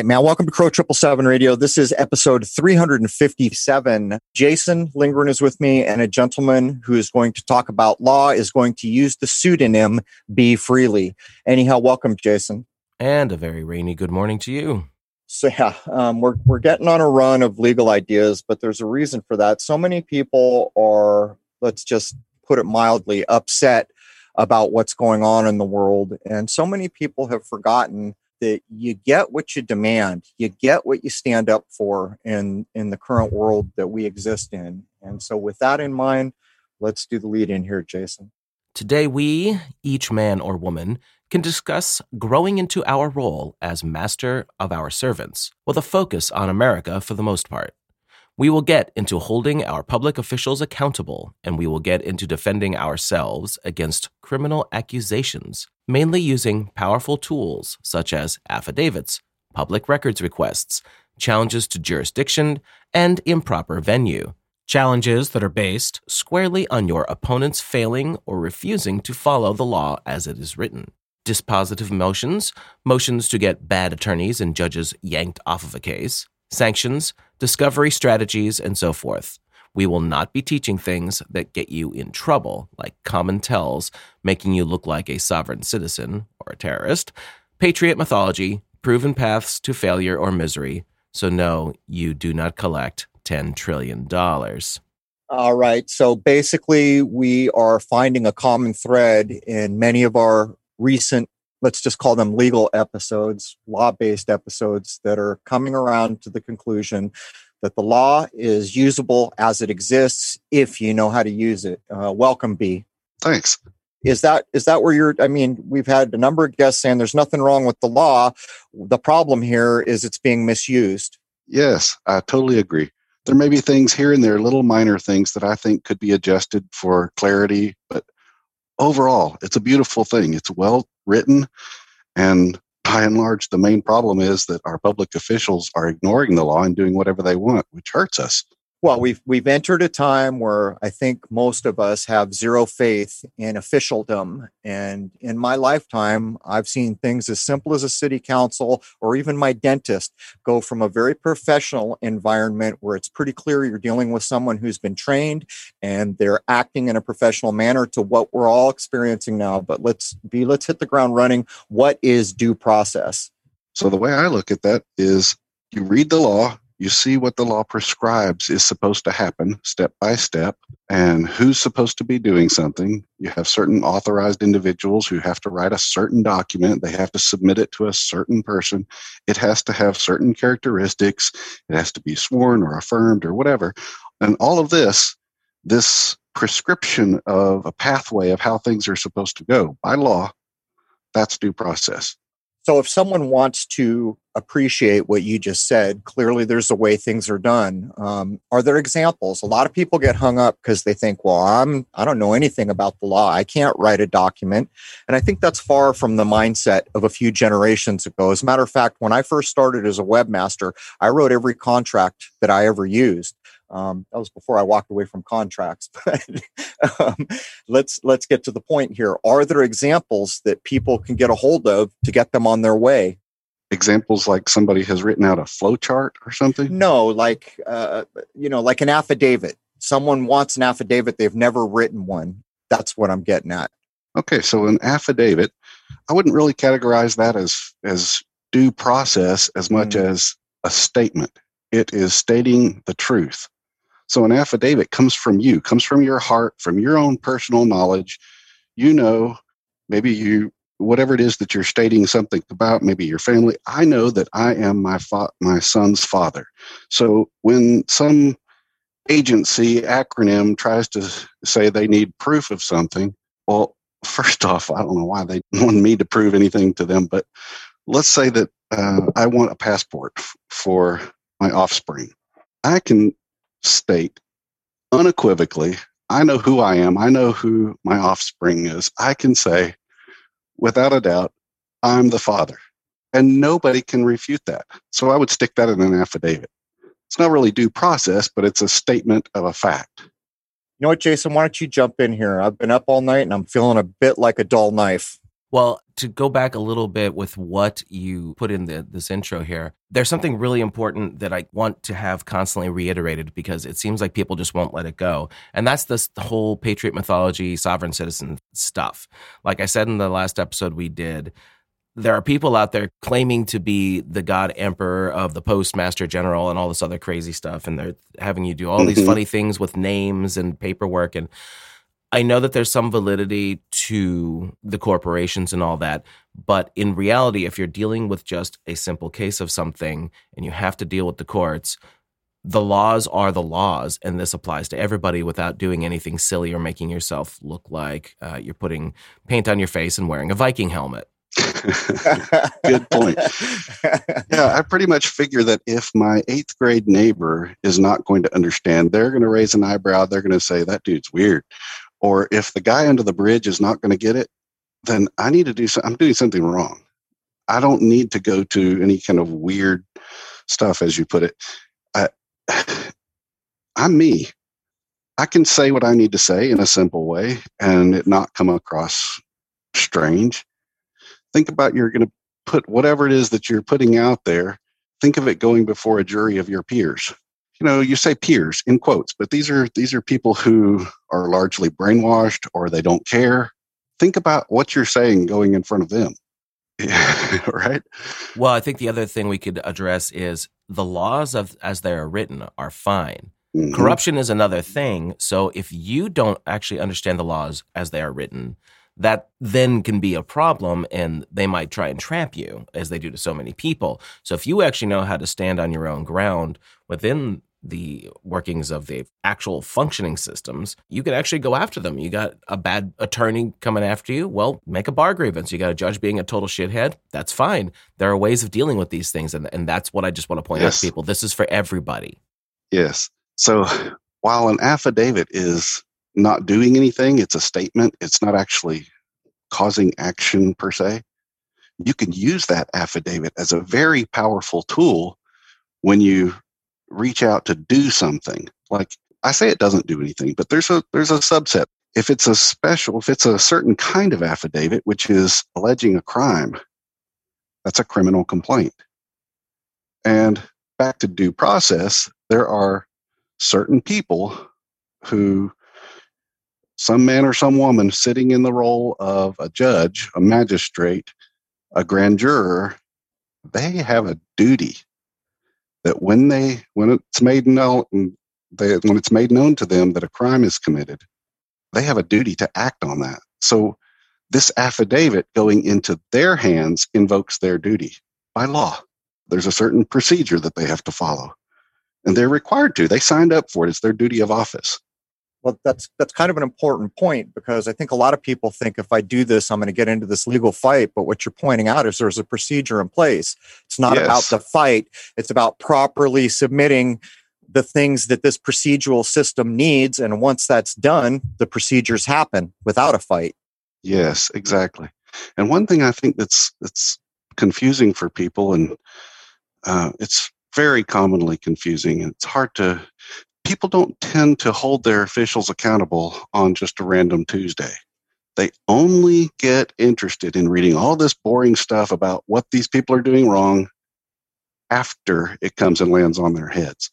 right, man. Welcome to Crow Triple Seven Radio. This is episode 357. Jason Lindgren is with me, and a gentleman who is going to talk about law is going to use the pseudonym B Freely. Anyhow, welcome, Jason. And a very rainy good morning to you. So yeah, um, we're we're getting on a run of legal ideas, but there's a reason for that. So many people are, let's just put it mildly, upset about what's going on in the world, and so many people have forgotten that you get what you demand, you get what you stand up for in in the current world that we exist in. And so, with that in mind, let's do the lead in here, Jason. Today, we, each man or woman, can discuss growing into our role as master of our servants, with a focus on America for the most part. We will get into holding our public officials accountable, and we will get into defending ourselves against criminal accusations, mainly using powerful tools such as affidavits, public records requests, challenges to jurisdiction, and improper venue. Challenges that are based squarely on your opponent's failing or refusing to follow the law as it is written dispositive motions, motions to get bad attorneys and judges yanked off of a case, sanctions, discovery strategies, and so forth. We will not be teaching things that get you in trouble, like common tells, making you look like a sovereign citizen or a terrorist, patriot mythology, proven paths to failure or misery. So, no, you do not collect $10 trillion. All right. So basically, we are finding a common thread in many of our recent, let's just call them legal episodes, law based episodes that are coming around to the conclusion that the law is usable as it exists if you know how to use it. Uh, welcome, B. Thanks. Is that is that where you're? I mean, we've had a number of guests saying there's nothing wrong with the law. The problem here is it's being misused. Yes, I totally agree. There may be things here and there, little minor things that I think could be adjusted for clarity, but overall, it's a beautiful thing. It's well written. And by and large, the main problem is that our public officials are ignoring the law and doing whatever they want, which hurts us. Well, we've we've entered a time where I think most of us have zero faith in officialdom. And in my lifetime, I've seen things as simple as a city council or even my dentist go from a very professional environment where it's pretty clear you're dealing with someone who's been trained and they're acting in a professional manner to what we're all experiencing now. But let's be let's hit the ground running. What is due process? So the way I look at that is you read the law, you see what the law prescribes is supposed to happen step by step and who's supposed to be doing something. You have certain authorized individuals who have to write a certain document. They have to submit it to a certain person. It has to have certain characteristics. It has to be sworn or affirmed or whatever. And all of this, this prescription of a pathway of how things are supposed to go by law, that's due process. So if someone wants to appreciate what you just said, clearly there's a way things are done. Um, are there examples? A lot of people get hung up because they think, well, I'm I don't know anything about the law. I can't write a document. And I think that's far from the mindset of a few generations ago. As a matter of fact, when I first started as a webmaster, I wrote every contract that I ever used. Um, that was before I walked away from contracts. But um, let's let's get to the point here. Are there examples that people can get a hold of to get them on their way? Examples like somebody has written out a flow chart or something. No, like uh, you know, like an affidavit. Someone wants an affidavit; they've never written one. That's what I'm getting at. Okay, so an affidavit, I wouldn't really categorize that as as due process as much mm. as a statement. It is stating the truth. So an affidavit comes from you, comes from your heart, from your own personal knowledge. You know, maybe you whatever it is that you're stating something about, maybe your family. I know that I am my fa- my son's father. So when some agency acronym tries to say they need proof of something, well, first off, I don't know why they want me to prove anything to them, but let's say that uh, I want a passport f- for my offspring. I can state unequivocally, I know who I am, I know who my offspring is. I can say, without a doubt, I'm the father. And nobody can refute that. So I would stick that in an affidavit. It's not really due process, but it's a statement of a fact. You know what, Jason? Why don't you jump in here? I've been up all night and I'm feeling a bit like a dull knife. Well, to go back a little bit with what you put in the, this intro here, there's something really important that I want to have constantly reiterated because it seems like people just won't let it go. And that's this whole patriot mythology, sovereign citizen stuff. Like I said in the last episode we did, there are people out there claiming to be the god emperor of the postmaster general and all this other crazy stuff and they're having you do all these mm-hmm. funny things with names and paperwork and I know that there's some validity to the corporations and all that, but in reality, if you're dealing with just a simple case of something and you have to deal with the courts, the laws are the laws, and this applies to everybody without doing anything silly or making yourself look like uh, you're putting paint on your face and wearing a Viking helmet. Good point. Yeah, I pretty much figure that if my eighth grade neighbor is not going to understand, they're going to raise an eyebrow. They're going to say, that dude's weird or if the guy under the bridge is not going to get it, then I need to do. I'm doing something wrong. I don't need to go to any kind of weird stuff, as you put it. I, I'm me. I can say what I need to say in a simple way and it not come across strange. Think about you're going to put whatever it is that you're putting out there, think of it going before a jury of your peers you know you say peers in quotes but these are these are people who are largely brainwashed or they don't care. Think about what you're saying going in front of them right? Well i think the other thing we could address is the laws of as they are written are fine. Mm-hmm. corruption is another thing. So if you don't actually understand the laws as they are written that then can be a problem and they might try and trap you as they do to so many people. So if you actually know how to stand on your own ground within the workings of the actual functioning systems, you can actually go after them. You got a bad attorney coming after you, well, make a bar grievance. You got a judge being a total shithead, that's fine. There are ways of dealing with these things, and, and that's what I just want to point yes. out to people. This is for everybody. Yes. So while an affidavit is not doing anything, it's a statement, it's not actually causing action per se. You can use that affidavit as a very powerful tool when you reach out to do something. Like I say it doesn't do anything, but there's a there's a subset. If it's a special, if it's a certain kind of affidavit, which is alleging a crime, that's a criminal complaint. And back to due process, there are certain people who some man or some woman sitting in the role of a judge, a magistrate, a grand juror, they have a duty that when they when it's made known mm, they, when it's made known to them that a crime is committed, they have a duty to act on that. So this affidavit going into their hands invokes their duty by law. There's a certain procedure that they have to follow. And they're required to. They signed up for it. It's their duty of office. Well, that's that's kind of an important point because I think a lot of people think if I do this, I'm going to get into this legal fight. But what you're pointing out is there's a procedure in place. It's not yes. about the fight; it's about properly submitting the things that this procedural system needs. And once that's done, the procedures happen without a fight. Yes, exactly. And one thing I think that's that's confusing for people, and uh, it's very commonly confusing. It's hard to people don't tend to hold their officials accountable on just a random Tuesday. They only get interested in reading all this boring stuff about what these people are doing wrong after it comes and lands on their heads.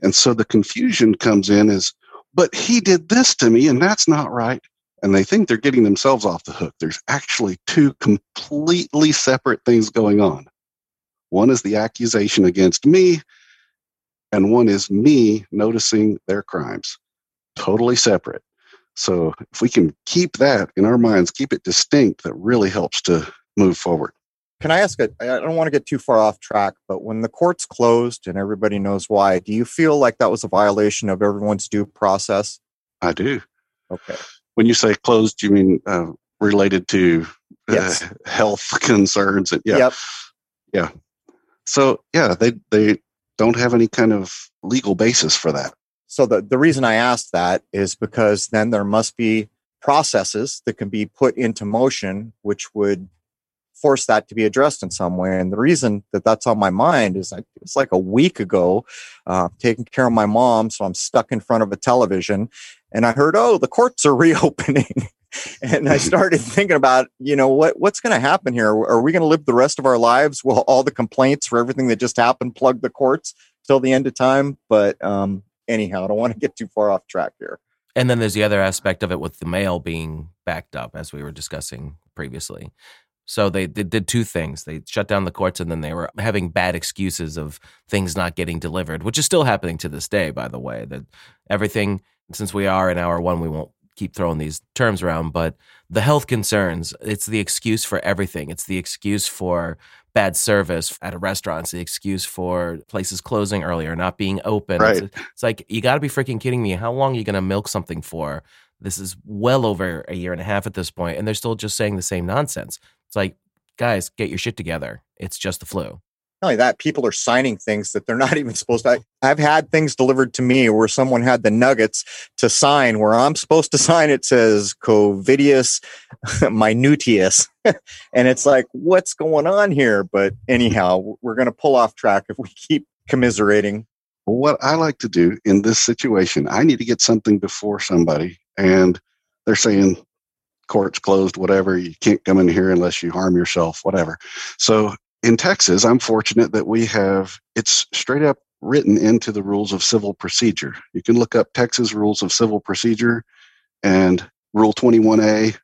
And so the confusion comes in is, but he did this to me and that's not right. And they think they're getting themselves off the hook. There's actually two completely separate things going on. One is the accusation against me, and one is me noticing their crimes. Totally separate. So if we can keep that in our minds, keep it distinct, that really helps to move forward. Can I ask? A, I don't want to get too far off track, but when the courts closed and everybody knows why, do you feel like that was a violation of everyone's due process? I do. Okay. When you say closed, you mean uh, related to uh, yes. health concerns? And, yeah. Yep. Yeah. So yeah, they they don't have any kind of legal basis for that. So the, the reason I asked that is because then there must be processes that can be put into motion which would force that to be addressed in some way. And the reason that that's on my mind is I, it's like a week ago, uh, taking care of my mom. So I'm stuck in front of a television and I heard, oh, the courts are reopening. And I started thinking about, you know, what what's going to happen here? Are we going to live the rest of our lives? Will all the complaints for everything that just happened plug the courts till the end of time? But um, anyhow, I don't want to get too far off track here. And then there's the other aspect of it with the mail being backed up, as we were discussing previously. So they, they, did two things. They shut down the courts and then they were having bad excuses of things not getting delivered, which is still happening to this day, by the way. That everything, since we are in hour one, we won't keep throwing these terms around, but the health concerns, it's the excuse for everything. It's the excuse for bad service at a restaurant. It's the excuse for places closing earlier, not being open. Right. It's, it's like, you got to be freaking kidding me. How long are you going to milk something for? This is well over a year and a half at this point, and they're still just saying the same nonsense. It's like, guys, get your shit together. It's just the flu. Not only that, people are signing things that they're not even supposed to. I've had things delivered to me where someone had the nuggets to sign where I'm supposed to sign. It says Covidius minutius. and it's like, what's going on here? But anyhow, we're going to pull off track if we keep commiserating. What I like to do in this situation, I need to get something before somebody, and they're saying court's closed, whatever. You can't come in here unless you harm yourself, whatever. So in Texas, I'm fortunate that we have it's straight up written into the rules of civil procedure. You can look up Texas rules of civil procedure and Rule 21A,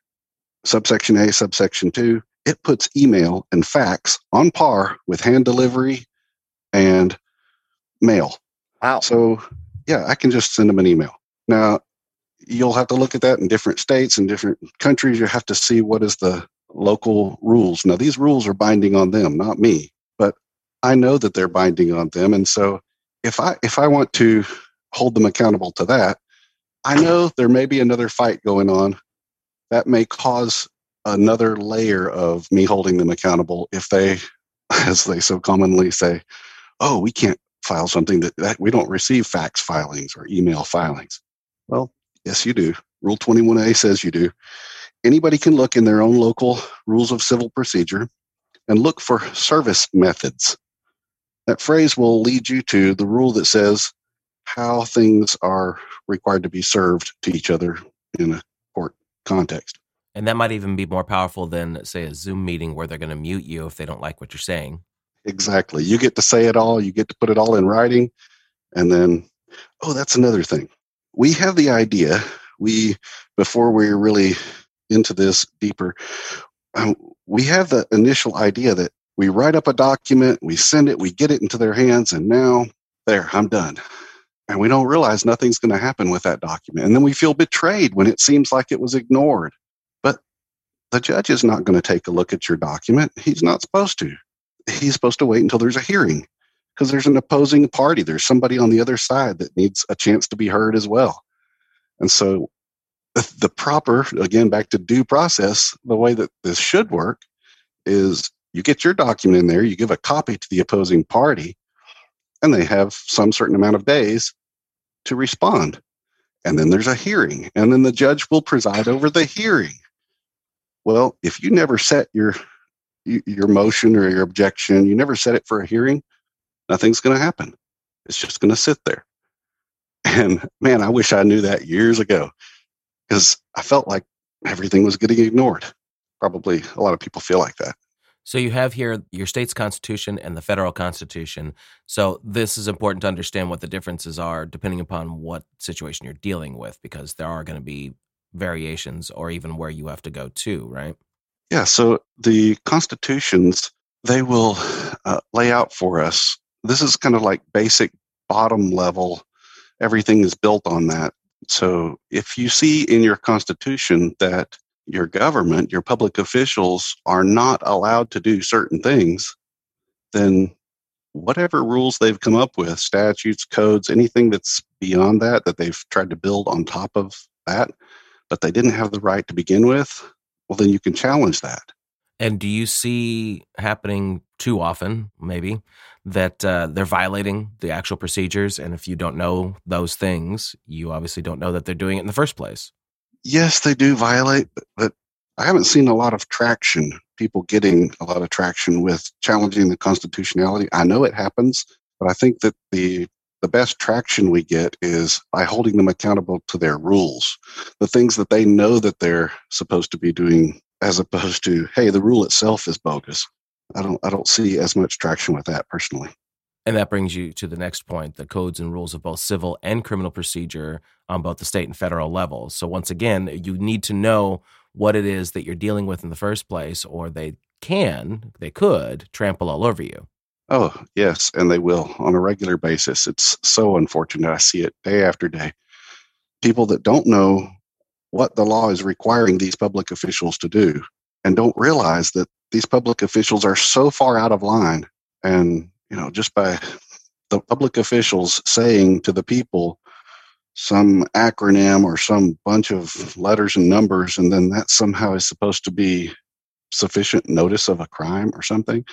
subsection A, subsection 2. It puts email and fax on par with hand delivery and mail. Wow. So, yeah, I can just send them an email. Now, you'll have to look at that in different states and different countries. You have to see what is the local rules. Now, these rules are binding on them, not me, but I know that they're binding on them. And so, if I if I want to hold them accountable to that, I know there may be another fight going on that may cause another layer of me holding them accountable if they, as they so commonly say, oh, we can't file something that, that we don't receive fax filings or email filings. Well, Yes, you do. Rule 21A says you do. Anybody can look in their own local rules of civil procedure and look for service methods. That phrase will lead you to the rule that says how things are required to be served to each other in a court context. And that might even be more powerful than, say, a Zoom meeting where they're going to mute you if they don't like what you're saying. Exactly. You get to say it all, you get to put it all in writing. And then, oh, that's another thing we have the idea we before we're really into this deeper. Um, we have the initial idea that we write up a document we send it we get it into their hands and now there i'm done. And we don't realize nothing's going to happen with that document. And then we feel betrayed when it seems like it was ignored. But the judge is not going to take a look at your document. He's not supposed to. He's supposed to wait until there's a hearing because there's an opposing party. There's somebody on the other side that needs a chance to be heard as well. And so the proper, again, back to due process, the way that this should work is you get your document in there, you give a copy to the opposing party, and they have some certain amount of days to respond. And then there's a hearing, and then the judge will preside over the hearing. Well, if you never set your your motion or your objection, you never set it for a hearing, nothing's going to happen. It's just going to sit there. And man, I wish I knew that years ago because I felt like everything was getting ignored. Probably a lot of people feel like that. So you have here your state's constitution and the federal constitution. So this is important to understand what the differences are depending upon what situation you're dealing with because there are going to be variations or even where you have to go to, right? Yeah, so the constitutions they will uh, lay out for us this is kind of like basic bottom level. Everything is built on that. So if you see in your constitution that your government, your public officials are not allowed to do certain things, then whatever rules they've come up with, statutes, codes, anything that's beyond that, that they've tried to build on top of that, but they didn't have the right to begin with, well, then you can challenge that. And do you see happening too often, maybe, that uh, they're violating the actual procedures? And if you don't know those things, you obviously don't know that they're doing it in the first place. Yes, they do violate, but, I haven't seen a lot of traction, people getting a lot of traction with challenging the constitutionality. I know it happens, but I think that the the best traction we get is by holding them accountable to their rules, the things that they know that they're supposed to be doing, as opposed to, hey, the rule itself is bogus. I don't, I don't see as much traction with that personally. And that brings you to the next point the codes and rules of both civil and criminal procedure on both the state and federal levels. So, once again, you need to know what it is that you're dealing with in the first place, or they can, they could trample all over you. Oh, yes, and they will on a regular basis. It's so unfortunate. I see it day after day. People that don't know what the law is requiring these public officials to do and don't realize that these public officials are so far out of line and you know just by the public officials saying to the people some acronym or some bunch of letters and numbers and then that somehow is supposed to be sufficient notice of a crime or something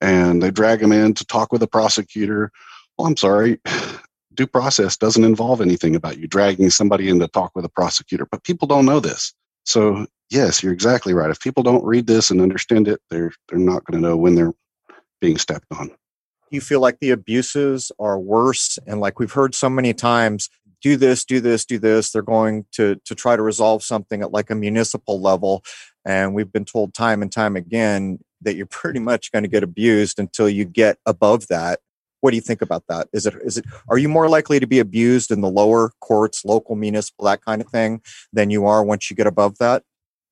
and they drag him in to talk with a prosecutor. Well, I'm sorry, due process doesn't involve anything about you dragging somebody in to talk with a prosecutor, but people don't know this. So, yes, you're exactly right. If people don't read this and understand it, they're they're not going to know when they're being stepped on. You feel like the abuses are worse and like we've heard so many times do this, do this, do this. They're going to to try to resolve something at like a municipal level and we've been told time and time again that you're pretty much going to get abused until you get above that. What do you think about that? Is it is it are you more likely to be abused in the lower courts, local, municipal, that kind of thing, than you are once you get above that?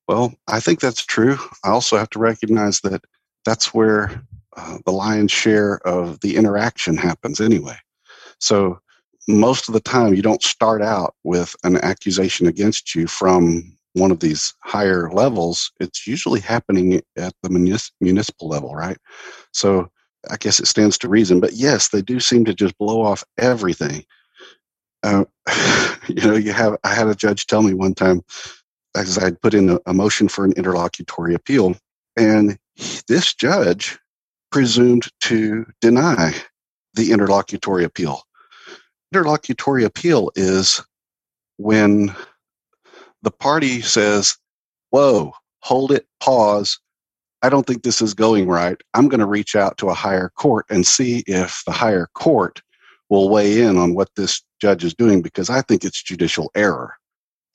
Well, I think that's true. I also have to recognize that that's where uh, the lion's share of the interaction happens anyway. So most of the time, you don't start out with an accusation against you from one of these higher levels, it's usually happening at the munis- municipal level, right? So I guess it stands to reason. But yes, they do seem to just blow off everything. Uh, you know, you have. I had a judge tell me one time, as I had put in a, a motion for an interlocutory appeal, and this judge presumed to deny the interlocutory appeal. Interlocutory appeal is when the party says, Whoa, hold it, pause. I don't think this is going right. I'm going to reach out to a higher court and see if the higher court will weigh in on what this judge is doing because I think it's judicial error.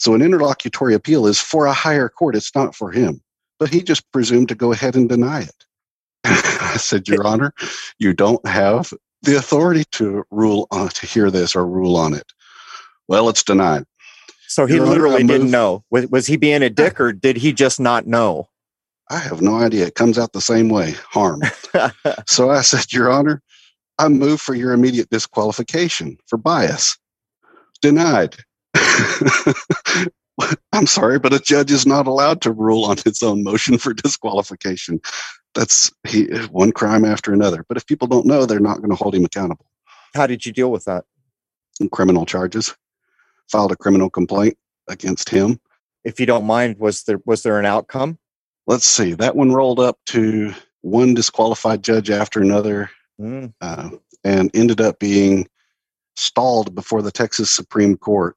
So an interlocutory appeal is for a higher court, it's not for him. But he just presumed to go ahead and deny it. I said, Your Honor, you don't have the authority to rule on to hear this or rule on it. Well, it's denied. So he literally didn't know. Was, was he being a dick or did he just not know? I have no idea. It comes out the same way, harm. so I said, Your Honor, I move for your immediate disqualification for bias. Denied. I'm sorry, but a judge is not allowed to rule on his own motion for disqualification. That's he, one crime after another. But if people don't know, they're not going to hold him accountable. How did you deal with that? criminal charges filed a criminal complaint against him. If you don't mind, was there was there an outcome? Let's see. That one rolled up to one disqualified judge after another, mm. uh, and ended up being stalled before the Texas Supreme Court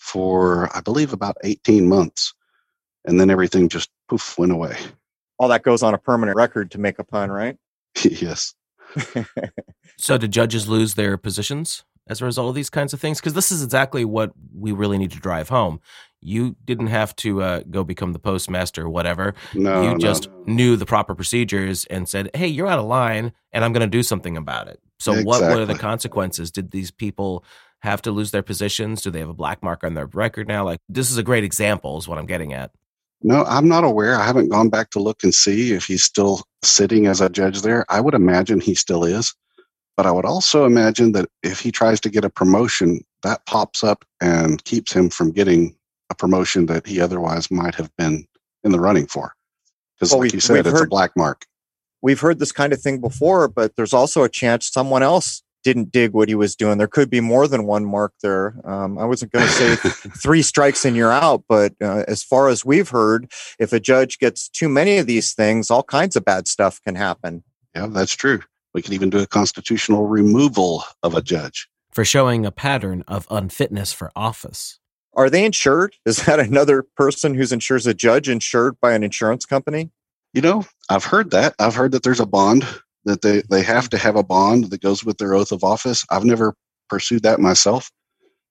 for I believe about eighteen months, and then everything just poof went away. All that goes on a permanent record to make a pun, right? yes. so, did judges lose their positions? as a result of these kinds of things? Because this is exactly what we really need to drive home. You didn't have to uh, go become the postmaster or whatever. No, you just no, no. knew the proper procedures and said, "Hey, you're out of line, and I'm going to do something about it." So, exactly. what were the consequences? Did these people have to lose their positions? Do they have a black mark on their record now? Like, this is a great example, is what I'm getting at. No, I'm not aware. I haven't gone back to look and see if he's still sitting as a judge there. I would imagine he still is. But I would also imagine that if he tries to get a promotion, that pops up and keeps him from getting a promotion that he otherwise might have been in the running for. Because, well, like you said, it's heard, a black mark. We've heard this kind of thing before, but there's also a chance someone else didn't dig what he was doing. There could be more than one mark there. Um, I wasn't going to say three strikes and you're out, but uh, as far as we've heard, if a judge gets too many of these things, all kinds of bad stuff can happen. Yeah, that's true. We could even do a constitutional removal of a judge. For showing a pattern of unfitness for office. Are they insured? Is that another person who's insured as a judge insured by an insurance company? You know, I've heard that. I've heard that there's a bond that they, they have to have a bond that goes with their oath of office. I've never pursued that myself,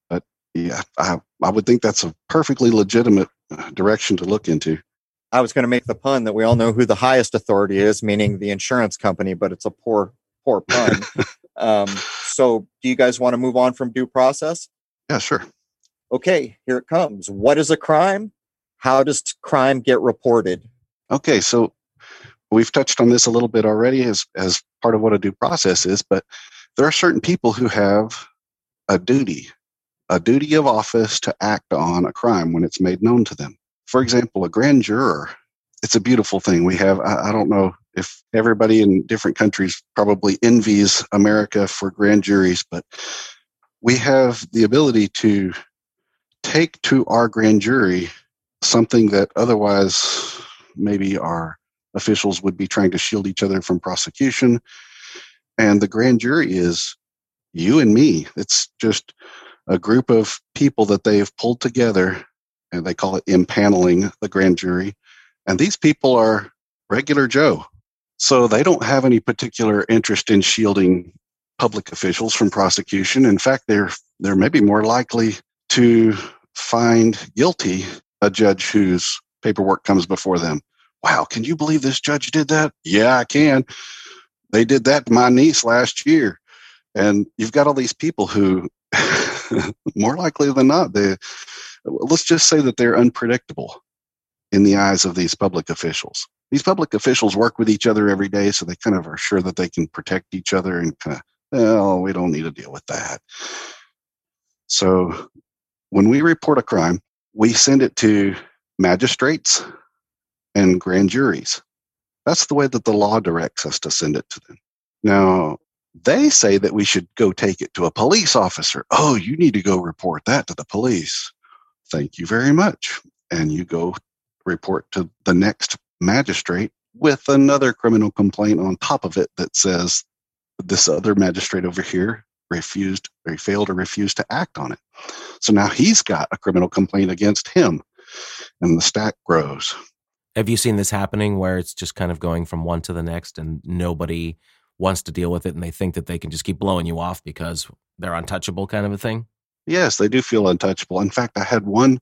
but yeah, I, I would think that's a perfectly legitimate uh, direction to look into. I was going to make the pun that we all know who the highest authority is, meaning the insurance company, but it's a poor, poor pun. um, so, do you guys want to move on from due process? Yeah, sure. Okay, here it comes. What is a crime? How does crime get reported? Okay, so we've touched on this a little bit already as, as part of what a due process is, but there are certain people who have a duty, a duty of office to act on a crime when it's made known to them. For example, a grand juror, it's a beautiful thing. We have, I, I don't know if everybody in different countries probably envies America for grand juries, but we have the ability to take to our grand jury something that otherwise maybe our officials would be trying to shield each other from prosecution. And the grand jury is you and me. It's just a group of people that they have pulled together, and they call it impaneling the grand jury. And these people are regular Joe. So they don't have any particular interest in shielding public officials from prosecution. In fact, they're they're maybe more likely to find guilty a judge whose paperwork comes before them. Wow, can you believe this judge did that? Yeah, I can. They did that to my niece last year. And you've got all these people who, more likely than not, they let's just say that they're unpredictable in the eyes of these public officials. These public officials work with each other every day, so they kind of are sure that they can protect each other and kind of, well, we don't need to deal with that. So when we report a crime, we send it to magistrates and grand juries. That's the way that the law directs us to send it to them. Now, they say that we should go take it to a police officer. Oh, you need to go report that to the police. Thank you very much. And you go report to the next magistrate with another criminal complaint on top of it that says this other magistrate over here refused or failed or refused to act on it. So now he's got a criminal complaint against him and the stack grows. Have you seen this happening where it's just kind of going from one to the next and nobody wants to deal with it and they think that they can just keep blowing you off because they're untouchable kind of a thing? Yes, they do feel untouchable. In fact, I had one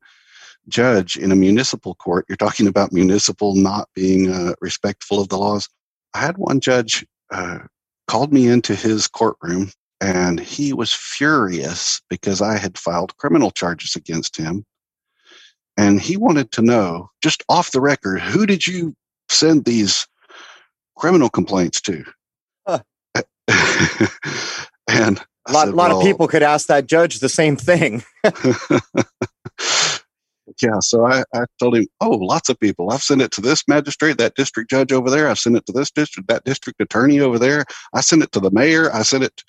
judge in a municipal court. You're talking about municipal not being uh, respectful of the laws. I had one judge uh, called me into his courtroom and he was furious because I had filed criminal charges against him. And he wanted to know, just off the record, who did you send these criminal complaints to? Huh. and a lot, said, lot well, of people could ask that judge the same thing. yeah, so I, I told him, oh, lots of people. I've sent it to this magistrate, that district judge over there. I've sent it to this district, that district attorney over there. I sent it to the mayor. I sent it,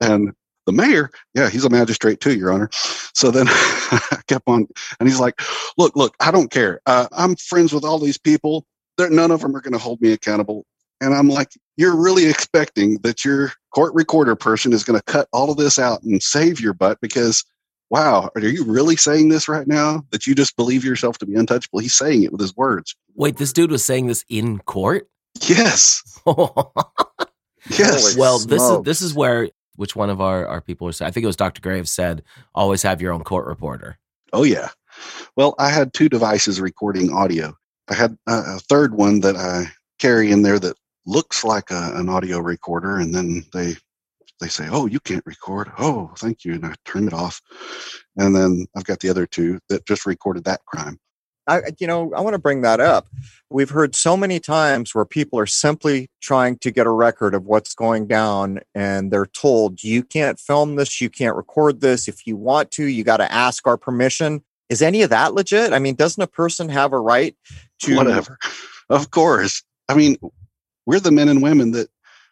and the mayor, yeah, he's a magistrate too, Your Honor. So then I kept on, and he's like, look, look, I don't care. Uh, I'm friends with all these people. They're, none of them are going to hold me accountable. And I'm like, you're really expecting that your court recorder person is going to cut all of this out and save your butt because wow, are you really saying this right now? That you just believe yourself to be untouchable? He's saying it with his words. Wait, this dude was saying this in court? Yes. yes. Well, this is this is where which one of our, our people was I think it was Dr. Graves said, always have your own court reporter. Oh yeah. Well, I had two devices recording audio. I had a third one that I carry in there that looks like a, an audio recorder, and then they they say, "Oh, you can't record." Oh, thank you, and I turn it off. And then I've got the other two that just recorded that crime. I, you know, I want to bring that up. We've heard so many times where people are simply trying to get a record of what's going down, and they're told, "You can't film this, you can't record this. If you want to, you got to ask our permission." Is any of that legit? I mean, doesn't a person have a right to whatever? Of course. I mean, we're the men and women that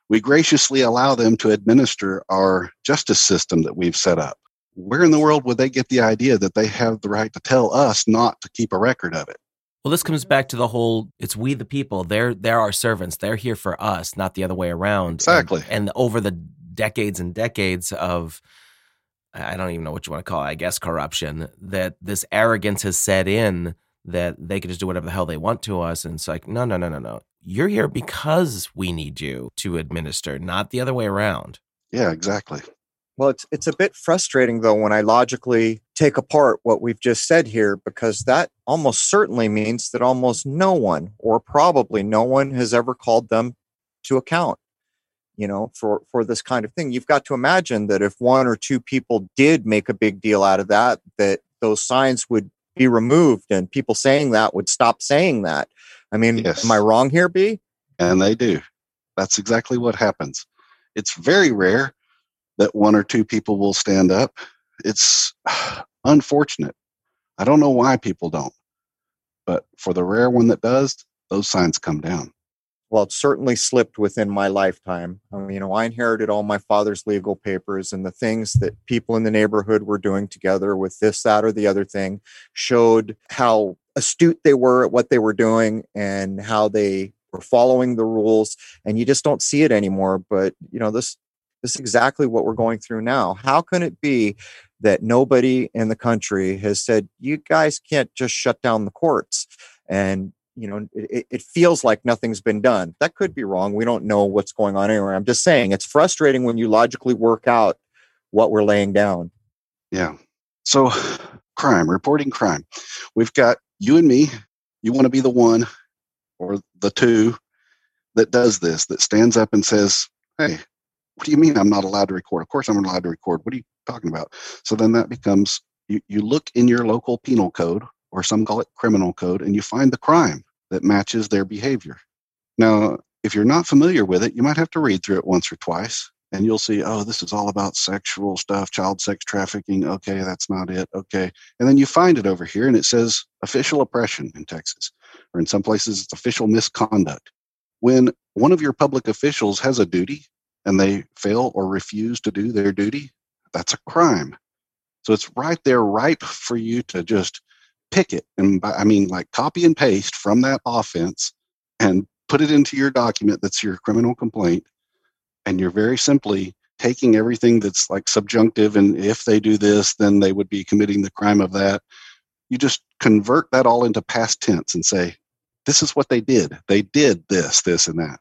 we graciously allow them to administer our justice system that we've set up. Where in the world would they get the idea that they have the right to tell us not to keep a record of it? Well, this comes back to the whole it's we the people. They're they're our servants. They're here for us, not the other way around. Exactly. And, and over the decades and decades of I don't even know what you want to call it, I guess corruption, that this arrogance has set in that they can just do whatever the hell they want to us. And it's like, no, no, no, no, no you're here because we need you to administer, not the other way around. Yeah, exactly. Well, it's it's a bit frustrating though when I logically take apart what we've just said here because that almost certainly means that almost no one or probably no one has ever called them to account you know for for this kind of thing. You've got to imagine that if one or two people did make a big deal out of that that those signs would be removed and people saying that would stop saying that. I mean yes. am i wrong here b? And they do. That's exactly what happens. It's very rare that one or two people will stand up it's unfortunate i don't know why people don't but for the rare one that does those signs come down well, it certainly slipped within my lifetime. I mean, you know, I inherited all my father's legal papers, and the things that people in the neighborhood were doing together with this, that, or the other thing showed how astute they were at what they were doing and how they were following the rules. And you just don't see it anymore. But you know, this this is exactly what we're going through now. How can it be that nobody in the country has said you guys can't just shut down the courts? And you know it, it, feels like nothing's been done. That could be wrong. We don't know what's going on anywhere. I'm just saying it's frustrating when you logically work out what we're laying down. Yeah. So crime reporting crime. We've got you and me. You want to be the one or the two that does this that stands up and says hey what do you mean i'm not allowed to record of course i'm allowed to record what are you talking about so then that becomes you, you look in your local penal code or some call it criminal code, and you find the crime that matches their behavior. Now, if you're not familiar with it, you might have to read through it once or twice, and you'll see, oh, this is all about sexual stuff, child sex trafficking. Okay, that's not it. Okay. And then you find it over here, and it says official oppression in Texas, or in some places, it's official misconduct. When one of your public officials has a duty and they fail or refuse to do their duty, that's a crime. So it's right there, ripe for you to just pick it and by, I mean like copy and paste from that offense and put it into your document that's your criminal complaint and you're very simply taking everything that's like subjunctive and if they do this then they would be committing the crime of that. You just convert that all into past tense and say this is what they did. They did this this and that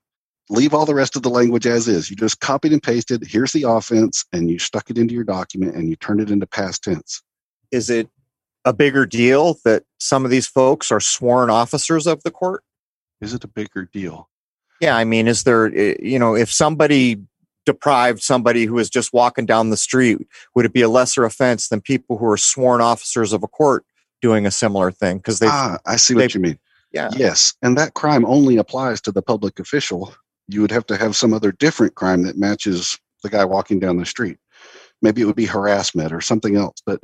leave all the rest of the language as is you just copied and pasted here's the offense and you stuck it into your document and you turned it into past tense is it a bigger deal that some of these folks are sworn officers of the court? Is it a bigger deal? Yeah, I mean, is there, eh, you know, if somebody deprived somebody who is just walking down the street, would it be a lesser offense than people who are sworn officers of a court doing a similar thing? Because they, ah, I see what you mean. Yeah. Yes, and that crime only applies to the public official. You would have to have some other different crime that matches the guy walking down the street. Maybe it would be harassment or something else, but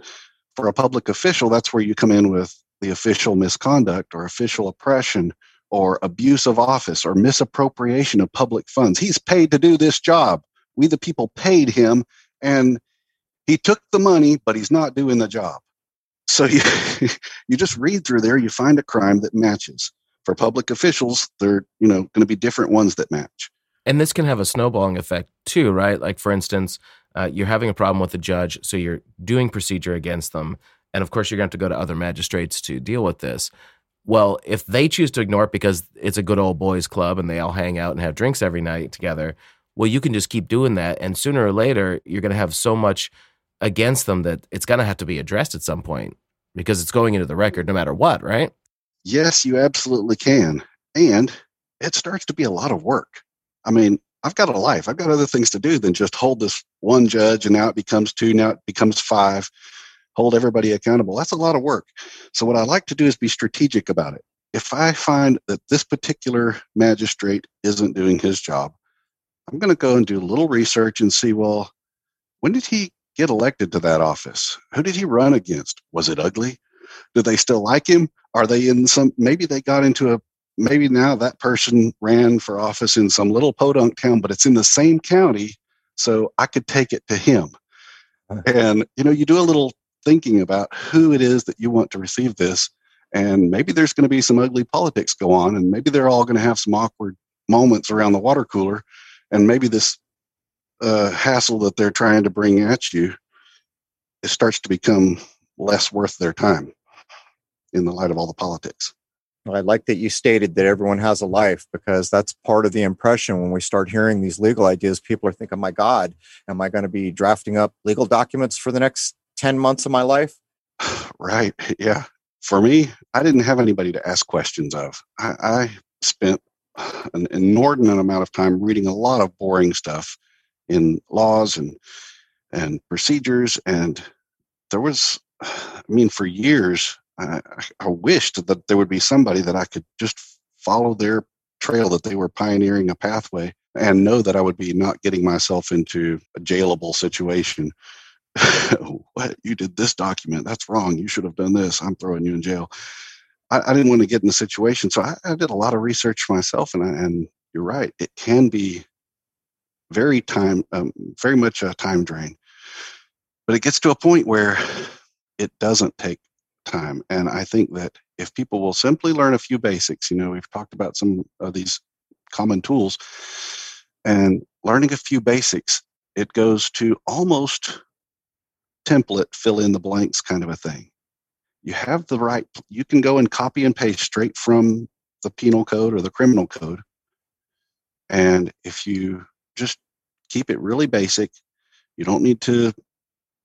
for a public official, that's where you come in with the official misconduct or official oppression or abuse of office or misappropriation of public funds. He's paid to do this job. We, the people, paid him and he took the money, but he's not doing the job. So you, you just read through there, you find a crime that matches. For public officials, they're you know going to be different ones that match. And this can have a snowballing effect too, right? Like for instance, uh, you're having a problem with the judge, so you're doing procedure against them. And of course, you're going to have to go to other magistrates to deal with this. Well, if they choose to ignore it because it's a good old boys club and they all hang out and have drinks every night together, well, you can just keep doing that. And sooner or later, you're going to have so much against them that it's going to have to be addressed at some point because it's going into the record no matter what, right? Yes, you absolutely can. And it starts to be a lot of work. I mean, I've got a life. I've got other things to do than just hold this one judge and now it becomes two, now it becomes five. Hold everybody accountable. That's a lot of work. So, what I like to do is be strategic about it. If I find that this particular magistrate isn't doing his job, I'm going to go and do a little research and see well, when did he get elected to that office? Who did he run against? Was it ugly? Do they still like him? Are they in some, maybe they got into a maybe now that person ran for office in some little podunk town, but it's in the same county, so I could take it to him. And you know, you do a little thinking about who it is that you want to receive this, and maybe there's going to be some ugly politics go on, and maybe they're all going to have some awkward moments around the water cooler, and maybe this uh, hassle that they're trying to bring at you it starts to become less worth their time in the light of all the politics. I like that you stated that everyone has a life because that's part of the impression when we start hearing these legal ideas. People are thinking, oh my God, am I going to be drafting up legal documents for the next 10 months of my life? Right. Yeah. For me, I didn't have anybody to ask questions of. I, I spent an inordinate amount of time reading a lot of boring stuff in laws and and procedures and there was i mean for years I, I wished that there would be somebody that I could just follow their trail that they were pioneering a pathway and know that I would be not getting myself into a jailable situation. what? You did this document. That's wrong. You should have done this. I'm throwing you in jail. I, I didn't want to get in the situation. So I, I, did a lot of research myself and, and you're right it can be very time um, very much a time drain. But it gets to a point where it doesn't take time. And I think that if people will simply learn a few basics, you know, we've talked about some of these common tools and learning a few basics, it goes to almost template fill in the blanks kind of a thing. You have the right, you can go and copy and paste straight from the penal code or the criminal code. And if you just keep it really basic, you don't need to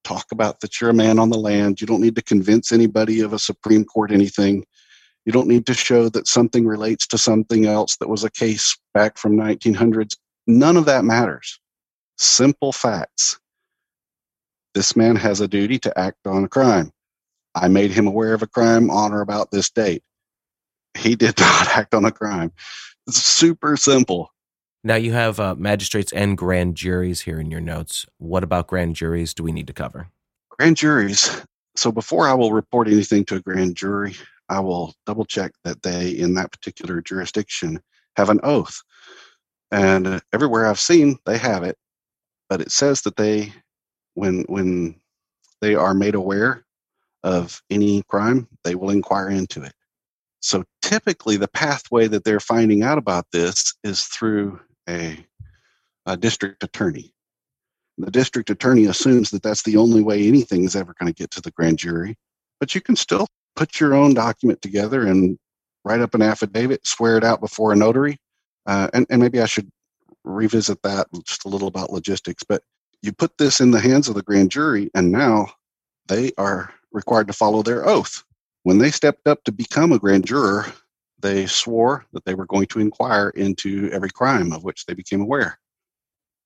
talk about that you're a man on the land. You don't need to convince anybody of a Supreme Court anything. You don't need to show that something relates to something else that was a case back from 1900s. None of that matters. Simple facts. This man has a duty to act on a crime. I made him aware of a crime on or about this date. He did not act on a crime. It's super simple. Now you have uh, magistrates and grand juries here in your notes. What about grand juries do we need to cover? Grand juries. So before I will report anything to a grand jury, I will double check that they, in that particular jurisdiction, have an oath. And everywhere I've seen, they have it, but it says that they, when when they are made aware of any crime, they will inquire into it. So typically, the pathway that they're finding out about this is through a, a district attorney. The district attorney assumes that that's the only way anything is ever going to get to the grand jury, but you can still put your own document together and write up an affidavit, swear it out before a notary. Uh, and, and maybe I should revisit that just a little about logistics. But you put this in the hands of the grand jury, and now they are required to follow their oath. When they stepped up to become a grand juror, they swore that they were going to inquire into every crime of which they became aware.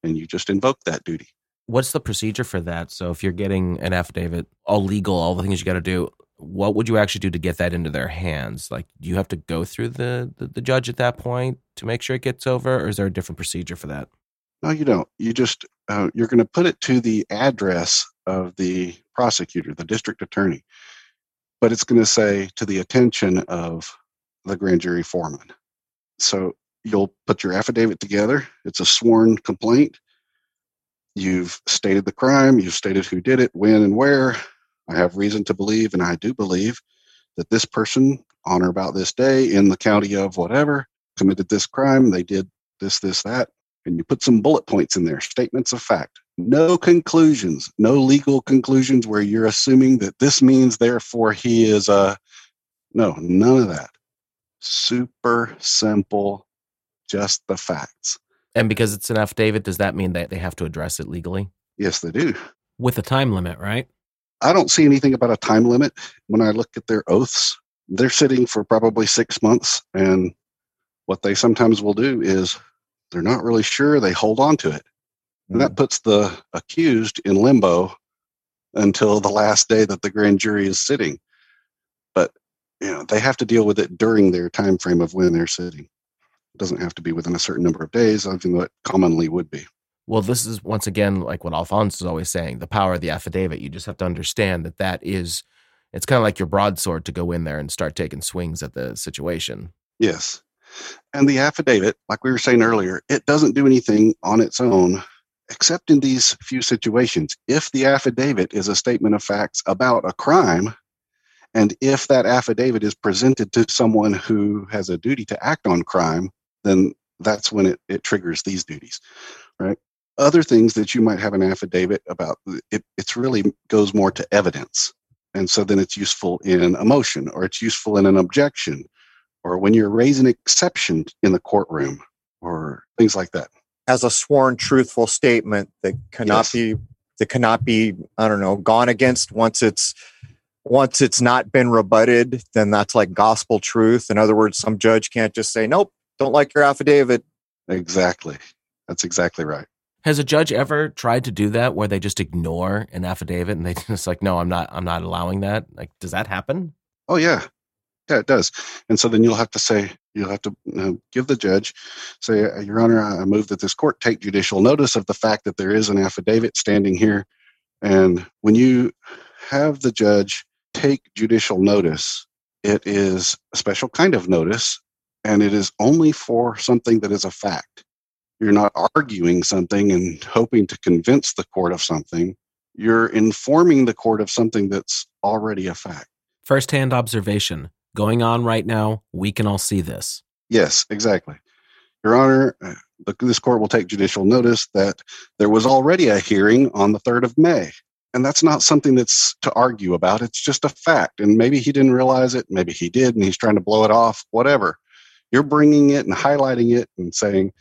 And you just invoke that duty. What's the procedure for that? So if you're getting an affidavit, all legal, all the things you got to do, what would you actually do to get that into their hands? Like, do you have to go through the, the, the judge at that point to make sure it gets over, or is there a different procedure for that? No, you don't. You just uh, you're going to put it to the address of the prosecutor, the district attorney, but it's going to say to the attention of the grand jury foreman. So you'll put your affidavit together. It's a sworn complaint. You've stated the crime, you've stated who did it, when, and where. I have reason to believe, and I do believe, that this person on or about this day in the county of whatever committed this crime. They did this, this, that. And you put some bullet points in there, statements of fact. No conclusions, no legal conclusions where you're assuming that this means, therefore, he is a. No, none of that super simple, just the facts. And because it's an affidavit, does that mean that they have to address it legally? Yes, they do. With a time limit, right? I don't see anything about a time limit when I look at their oaths. They're sitting for probably six months. And what they sometimes will do is they're not really sure, they hold on to it. And that hmm. puts the accused in limbo until the last day that the grand jury is sitting you know they have to deal with it during their time frame of when they're sitting. It doesn't have to be within a certain number of days even though it commonly would be. Well this is once again like what alphonse is always saying the power of the affidavit. You just have to understand that that is it's kind of like your broadsword to go in there and start taking swings at the situation. Yes. And the affidavit like we were saying earlier it doesn't do anything on its own except in these few situations. If the affidavit is a statement of facts about a crime and if that affidavit is presented to someone who has a duty to act on crime, then that's when it, it triggers these duties, right? Other things that you might have an affidavit about, it it's really goes more to evidence. And so then it's useful in a motion or it's useful in an objection or when you're raising exception in the courtroom or things like that. As a sworn truthful statement that cannot Yes. be that cannot be, I don't know, gone against once it's once it's not been rebutted, then that's like gospel truth. In other words, some judge can't just say, Nope, don't like your affidavit. Exactly. That's exactly right. Has a judge ever tried to do that where they just ignore an affidavit and they just like, no, I'm not, I'm not allowing that? Like, does that happen? Oh yeah, yeah, it does. And so then you'll have to say you'll have to uh, give the judge say, uh, Your Honor, I move that this court take judicial notice of the fact that there is an affidavit standing here. And when you have the judge take judicial notice, it is a special kind of notice, and it is only for something that is a fact. You're not arguing something and hoping to convince the court of something. You're informing the court of something that's already a fact. Firsthand observation going on right now. We can all see this. Yes, exactly. Your Honor, uh, this court will take judicial notice that there was already a hearing on the 3rd of May. And that's not something that's to argue about. It's just a fact. And maybe he didn't realize it. Maybe he did and he's trying to blow it off, whatever. You're bringing it and highlighting it and saying,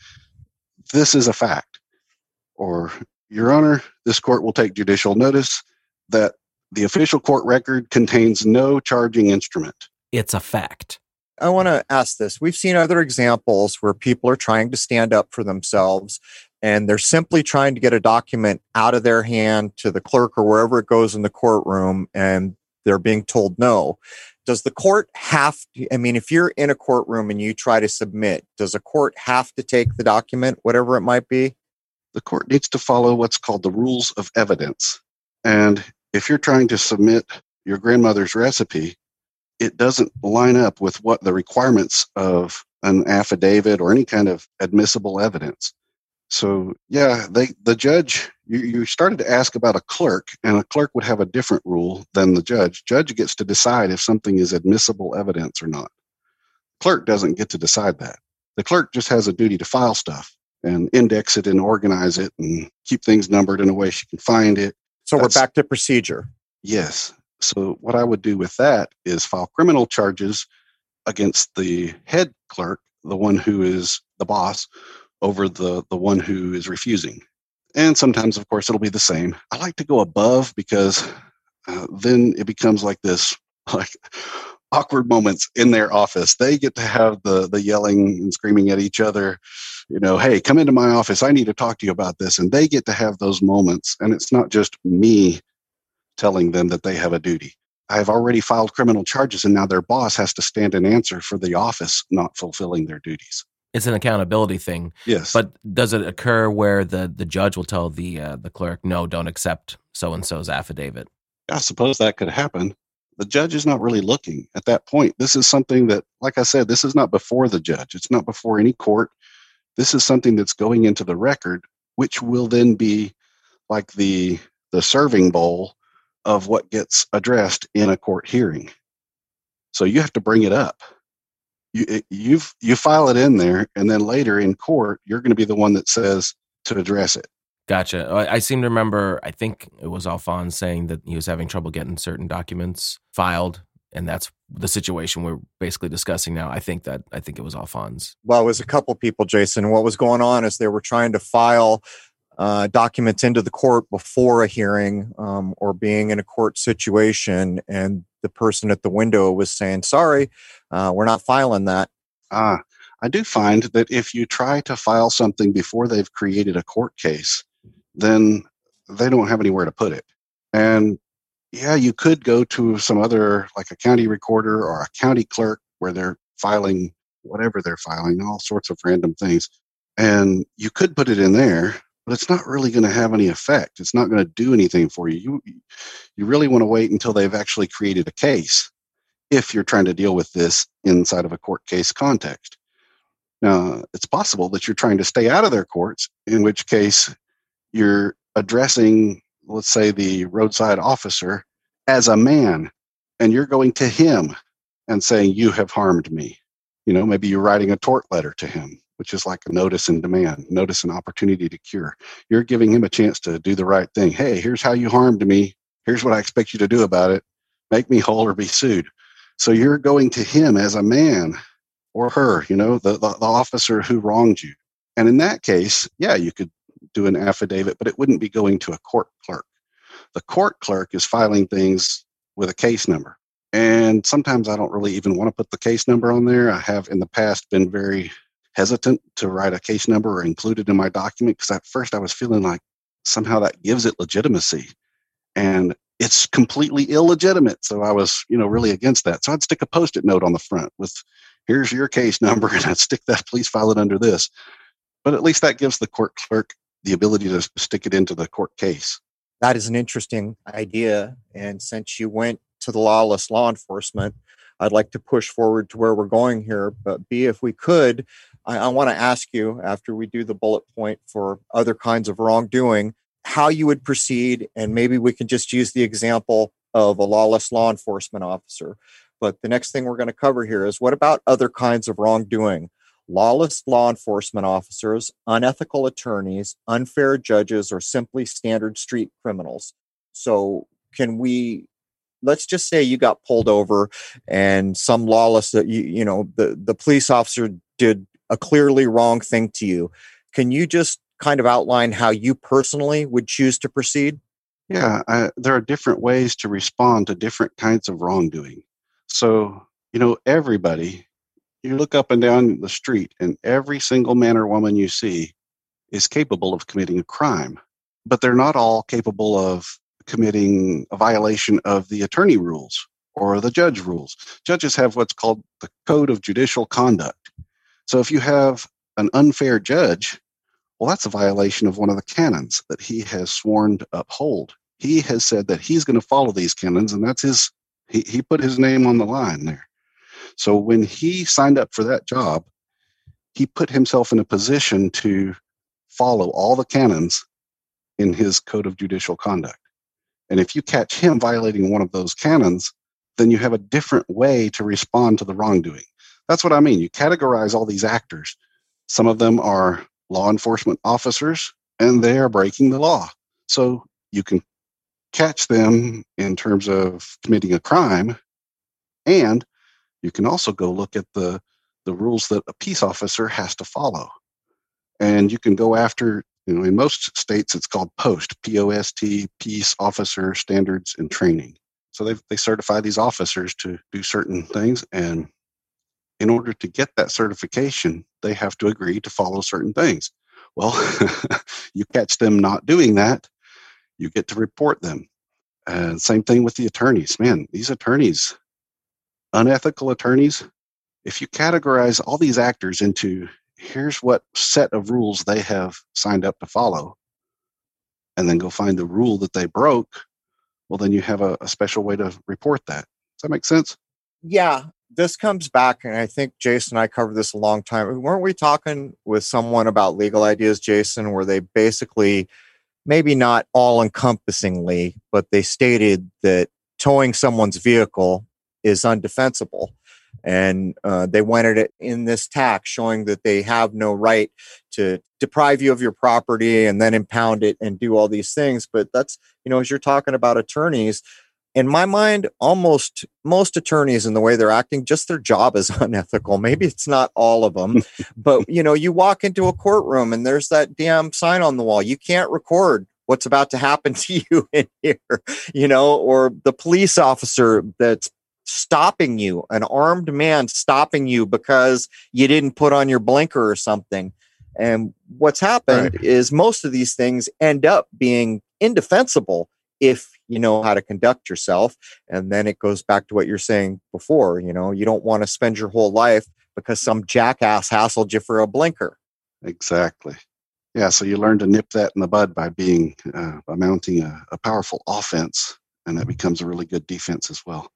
this is a fact. Or, Your Honor, this court will take judicial notice that the official court record contains no charging instrument. It's a fact. I want to ask this. We've seen other examples where people are trying to stand up for themselves and they're simply trying to get a document out of their hand to the clerk or wherever it goes in the courtroom and they're being told no. Does the court have to, I mean, if you're in a courtroom and you try to submit, does a court have to take the document, whatever it might be? the court needs to follow what's called the rules of evidence. And if you're trying to submit your grandmother's recipe, it doesn't line up with what the requirements of an affidavit or any kind of admissible evidence. So yeah, they the judge you, you started to ask about a clerk, and a clerk would have a different rule than the judge. Judge gets to decide if something is admissible evidence or not. Clerk doesn't get to decide that. The clerk just has a duty to file stuff and index it and organize it and keep things numbered in a way she can find it. So That's- we're back to procedure. Yes. So what I would do with that is file criminal charges against the head clerk, the one who is the boss, over the the one who is refusing. And sometimes, of course, it'll be the same. I like to go above because uh, then it becomes like this, like awkward moments in their office. They get to have the the yelling and screaming at each other. You know, hey, come into my office. I need to talk to you about this. And they get to have those moments. And it's not just me telling them that they have a duty. I've already filed criminal charges, and now their boss has to stand and answer for the office not fulfilling their duties. It's an accountability thing. Yes. But does it occur where the, the judge will tell the uh, the clerk, no, don't accept so and so's affidavit? I suppose that could happen. The judge is not really looking at that point. This is something that, like I said, this is not before the judge. It's not before any court. This is something that's going into the record, which will then be like the the serving bowl of what gets addressed in a court hearing. So you have to bring it up. You it, you've you file it in there, and then later in court, you're going to be the one that says to address it. Gotcha. I, I seem to remember, I think it was Alphonse saying that he was having trouble getting certain documents filed. And that's the situation we're basically discussing now. I think that, I think it was Alphonse. well, it was a couple people, Jason. What was going on is they were trying to file uh, documents into the court before a hearing um, or being in a court situation, and the person at the window was saying, "Sorry, uh, we're not filing that." Ah, I do find that if you try to file something before they've created a court case, then they don't have anywhere to put it. And yeah, you could go to some other, like a county recorder or a county clerk, where they're filing whatever they're filing, all sorts of random things. And you could put it in there, but it's not really going to have any effect. It's not going to do anything for you. You, you really want to wait until they've actually created a case if you're trying to deal with this inside of a court case context. Now, it's possible that you're trying to stay out of their courts, in which case you're addressing, let's say, the roadside officer as a man, and you're going to him and saying, You have harmed me. You know, maybe you're writing a tort letter to him, which is like a notice and demand, notice an opportunity to cure. You're giving him a chance to do the right thing. Hey, here's how you harmed me. Here's what I expect you to do about it. Make me whole or be sued. So you're going to him as a man or her, you know, the, the, the officer who wronged you. And in that case, yeah, you could do an affidavit, but it wouldn't be going to a court clerk. The court clerk is filing things with a case number. And sometimes I don't really even want to put the case number on there. I have in the past been very hesitant to write a case number or include it in my document because at first I was feeling like somehow that gives it legitimacy. And it's completely illegitimate. So I was, you know, really against that. So I'd stick a post-it note on the front with here's your case number and I'd stick that, please file it under this. But at least that gives the court clerk the ability to stick it into the court case. That is an interesting idea. And since you went to the lawless law enforcement, I'd like to push forward to where we're going here. But B, if we could, I, I want to ask you after we do the bullet point for other kinds of wrongdoing, how you would proceed. And maybe we can just use the example of a lawless law enforcement officer. But the next thing we're going to cover here is what about other kinds of wrongdoing? Lawless law enforcement officers, unethical attorneys, unfair judges, or simply standard street criminals. So, can we let's just say you got pulled over and some lawless that you you know the the police officer did a clearly wrong thing to you can you just kind of outline how you personally would choose to proceed yeah I, there are different ways to respond to different kinds of wrongdoing so you know everybody you look up and down the street and every single man or woman you see is capable of committing a crime but they're not all capable of committing a violation of the attorney rules or the judge rules. Judges have what's called the Code of Judicial Conduct. So if you have an unfair judge, well, that's a violation of one of the canons that he has sworn to uphold. He has said that he's going to follow these canons, and that's his, he, he put his name on the line there. So when he signed up for that job, he put himself in a position to follow all the canons in his Code of Judicial Conduct. And if you catch him violating one of those canons, then you have a different way to respond to the wrongdoing. That's what I mean. You categorize all these actors. Some of them are law enforcement officers and they are breaking the law. So you can catch them in terms of committing a crime and you can also go look at the the rules that a peace officer has to follow. And you can go after you know, in most states, it's called POST, P-O-S-T, Peace Officer Standards and Training. So they they certify these officers to do certain things, and in order to get that certification, they have to agree to follow certain things. Well, you catch them not doing that, you get to report them. And same thing with the attorneys. Man, these attorneys, unethical attorneys, if you categorize all these actors into here's what set of rules they have signed up to follow and then go find the rule that they broke well then you have a, a, special way to report that does that make sense yeah this comes back and i think jason and i covered this a long time. Weren't we talking with someone about legal ideas jason where they basically maybe not all encompassingly but they stated that towing someone's vehicle is undefensible. And uh, they wanted it in this tax showing that they have no right to deprive you of your property and then impound it and do all these things. But that's you know as you're talking about attorneys in my mind almost most attorneys in the way they're acting just their job is unethical maybe it's not all of them but you know you walk into a courtroom and there's that damn sign on the wall you can't record what's about to happen to you in here you know or the police officer that's stopping you, an armed man stopping you because you didn't put on your blinker or something. And what's happened right. is most of these things end up being indefensible if you know how to conduct yourself. And then it goes back to what you're saying before. You know, you don't want to spend your whole life because some jackass hassled you for a blinker. Exactly. Yeah. So you learn to nip that in the bud by being, uh, by mounting a, a powerful offense. And that becomes a really good defense as well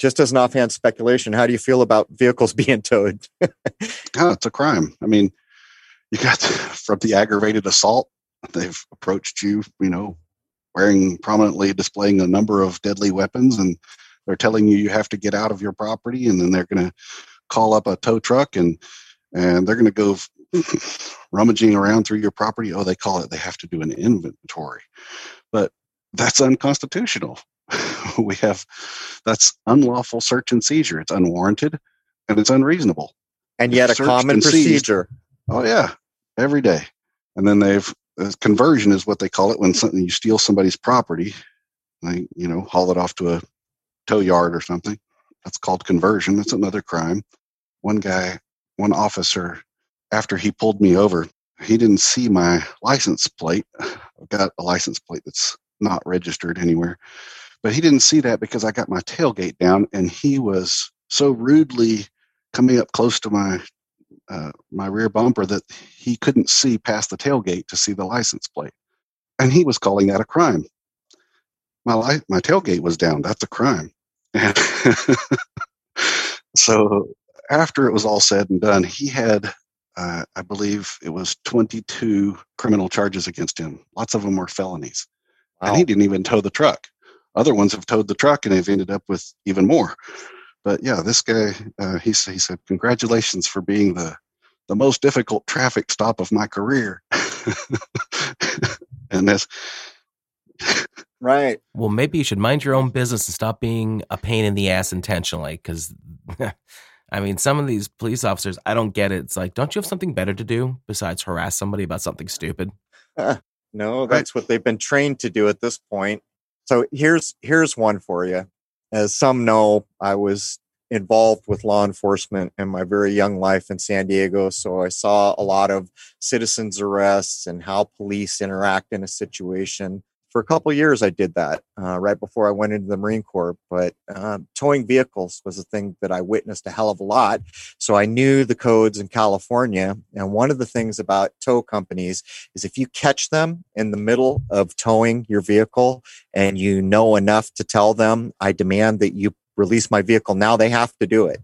just as an offhand speculation, how do you feel about vehicles being towed? oh, it's a crime. I mean, you got from the aggravated assault, they've approached you, you know, wearing prominently displaying a number of deadly weapons, and they're telling you you have to get out of your property, and then they're going to call up a tow truck and and they're going to go rummaging around through your property. Oh, they call it they have to do an inventory, but that's unconstitutional. we have that's unlawful search and seizure. It's unwarranted and it's unreasonable. And yet a common and seized. procedure. Oh yeah, every day. And then they've Uh, conversion is what they call it when something you steal somebody's property, they you know haul it off to a tow yard or something. That's called conversion. That's another crime. One guy, one officer, after he pulled me over, he didn't see my license plate. I've got a license plate that's not registered anywhere, but he didn't see that because I got my tailgate down, and he was so rudely coming up close to my uh, my rear bumper that he couldn't see past the tailgate to see the license plate, and he was calling that a crime. My li- my tailgate was down. That's a crime. And so after it was all said and done, he had, uh, I believe, it was 22 criminal charges against him. Lots of them were felonies, and he didn't even tow the truck. Other ones have towed the truck, and they've ended up with even more but yeah, this guy, uh, he, he said, congratulations for being the, the most difficult traffic stop of my career. and that's, Right. Well, maybe you should mind your own business and stop being a pain in the ass intentionally. Because, I mean, some of these police officers, I don't get it. It's like, don't you have something better to do besides harass somebody about something stupid? No, that's what they've been trained to do at this point. So here's here's one for you. As some know, I was involved with law enforcement in my very young life in San Diego, so I saw a lot of citizens arrests and how police interact in a situation. For a couple years, I did that uh, right before I went into the Marine Corps. But uh, towing vehicles was a thing that I witnessed a hell of a lot. So I knew the codes in California. And one of the things about tow companies is if you catch them in the middle of towing your vehicle and you know enough to tell them, I demand that you release my vehicle, now they have to do it.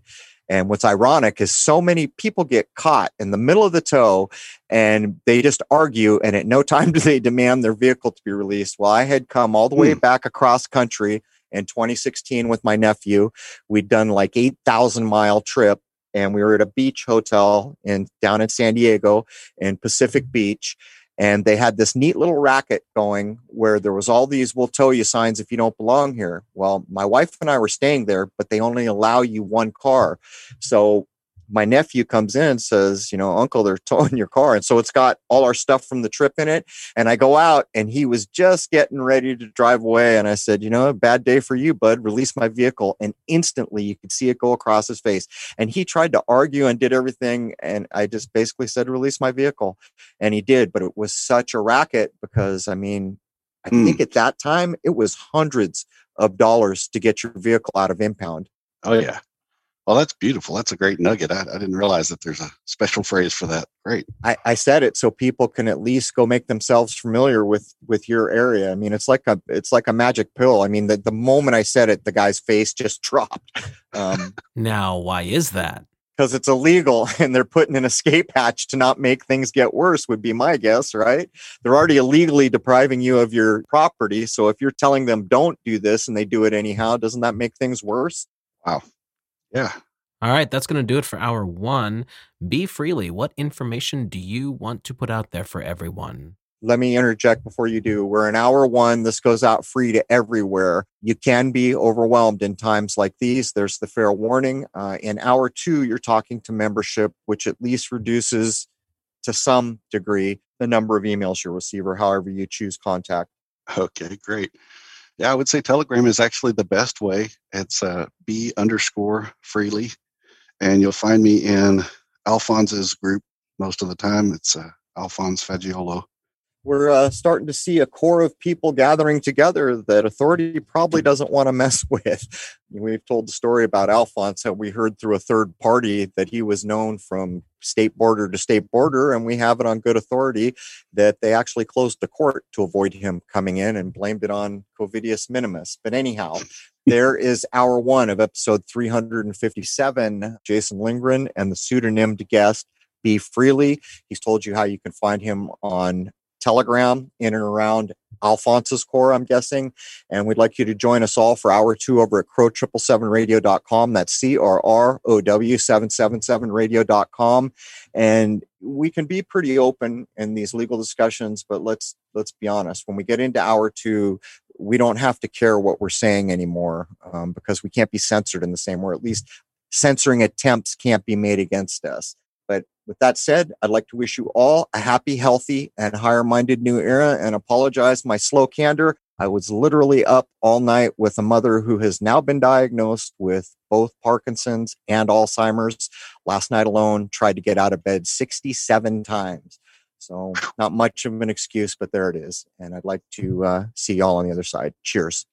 And what's ironic is so many people get caught in the middle of the tow and they just argue, and at no time do they demand their vehicle to be released. Well, I had come all the way Hmm. back across country in 2016 with my nephew. We'd done like 8,000 mile trip and we were at a beach hotel in down in San Diego in Pacific Beach. And they had this neat little racket going where there was all these "We'll tow you" signs if you don't belong here. Well, my wife and I were staying there, but they only allow you one car. So my nephew comes in and says, "You know, Uncle, they're towing your car," and so it's got all our stuff from the trip in it. And I go out, and he was just getting ready to drive away, and I said, "You know, bad day for you, bud. Release my vehicle." And instantly, you could see it go across his face and he tried to argue and did everything and i just basically said release my vehicle and he did but it was such a racket because i mean i Hmm. think at that time it was hundreds of dollars to get your vehicle out of impound oh yeah. Well, that's beautiful. That's a great nugget. I, I didn't realize that there's a special phrase for that. Great. I, I said it so people can at least go make themselves familiar with with your area i mean it's like a it's like a magic pill i mean the, the moment i said it the guy's face just dropped um Now, why is that? because it's illegal and they're putting an escape hatch to not make things get worse would be my guess right they're already illegally depriving you of your property so if you're telling them don't do this and they do it anyhow doesn't that make things worse Yeah. All right, that's going to do it for hour one. Be freely. What information do you want to put out there for everyone? let me interject before you do we're in hour one this goes out free to everywhere you can be overwhelmed in times like these there's the fair warning uh, in hour two you're talking to membership which at least reduces to some degree the number of emails you receive or however you choose contact Okay, great. Yeah, I would say Telegram is actually the best way. It's uh, B underscore freely. And you'll find me in Alphonse's group most of the time. It's uh, Alphonse Fagiolo. We're uh, starting to see a core of people gathering together that authority probably doesn't want to mess with. We've told the story about Alphonse, we heard through a third party that he was known from state border to state border, and we have it on good authority that they actually closed the court to avoid him coming in and blamed it on Covidius Minimus. But anyhow, there is hour one of episode 357, Jason Lindgren and the pseudonymed guest. Be freely. He's told you how you can find him on Telegram in and around Alphonse's core, I'm guessing. And we'd like you to join us all for hour two over at crow777radio.com. That's C R R O W 777radio.com. And we can be pretty open in these legal discussions, but let's let's be honest. When we get into hour two, we don't have to care what we're saying anymore um, because we can't be censored in the same way, at least censoring attempts can't be made against us. With that said, I'd like to wish you all a happy, healthy, and higher minded new era and apologize my slow candor. I was literally up all night with a mother who has now been diagnosed with both Parkinson's and Alzheimer's. Last night alone, tried to get out of bed 67 times. So, not much of an excuse, but there it is. And I'd like to uh, see y'all on the other side. Cheers.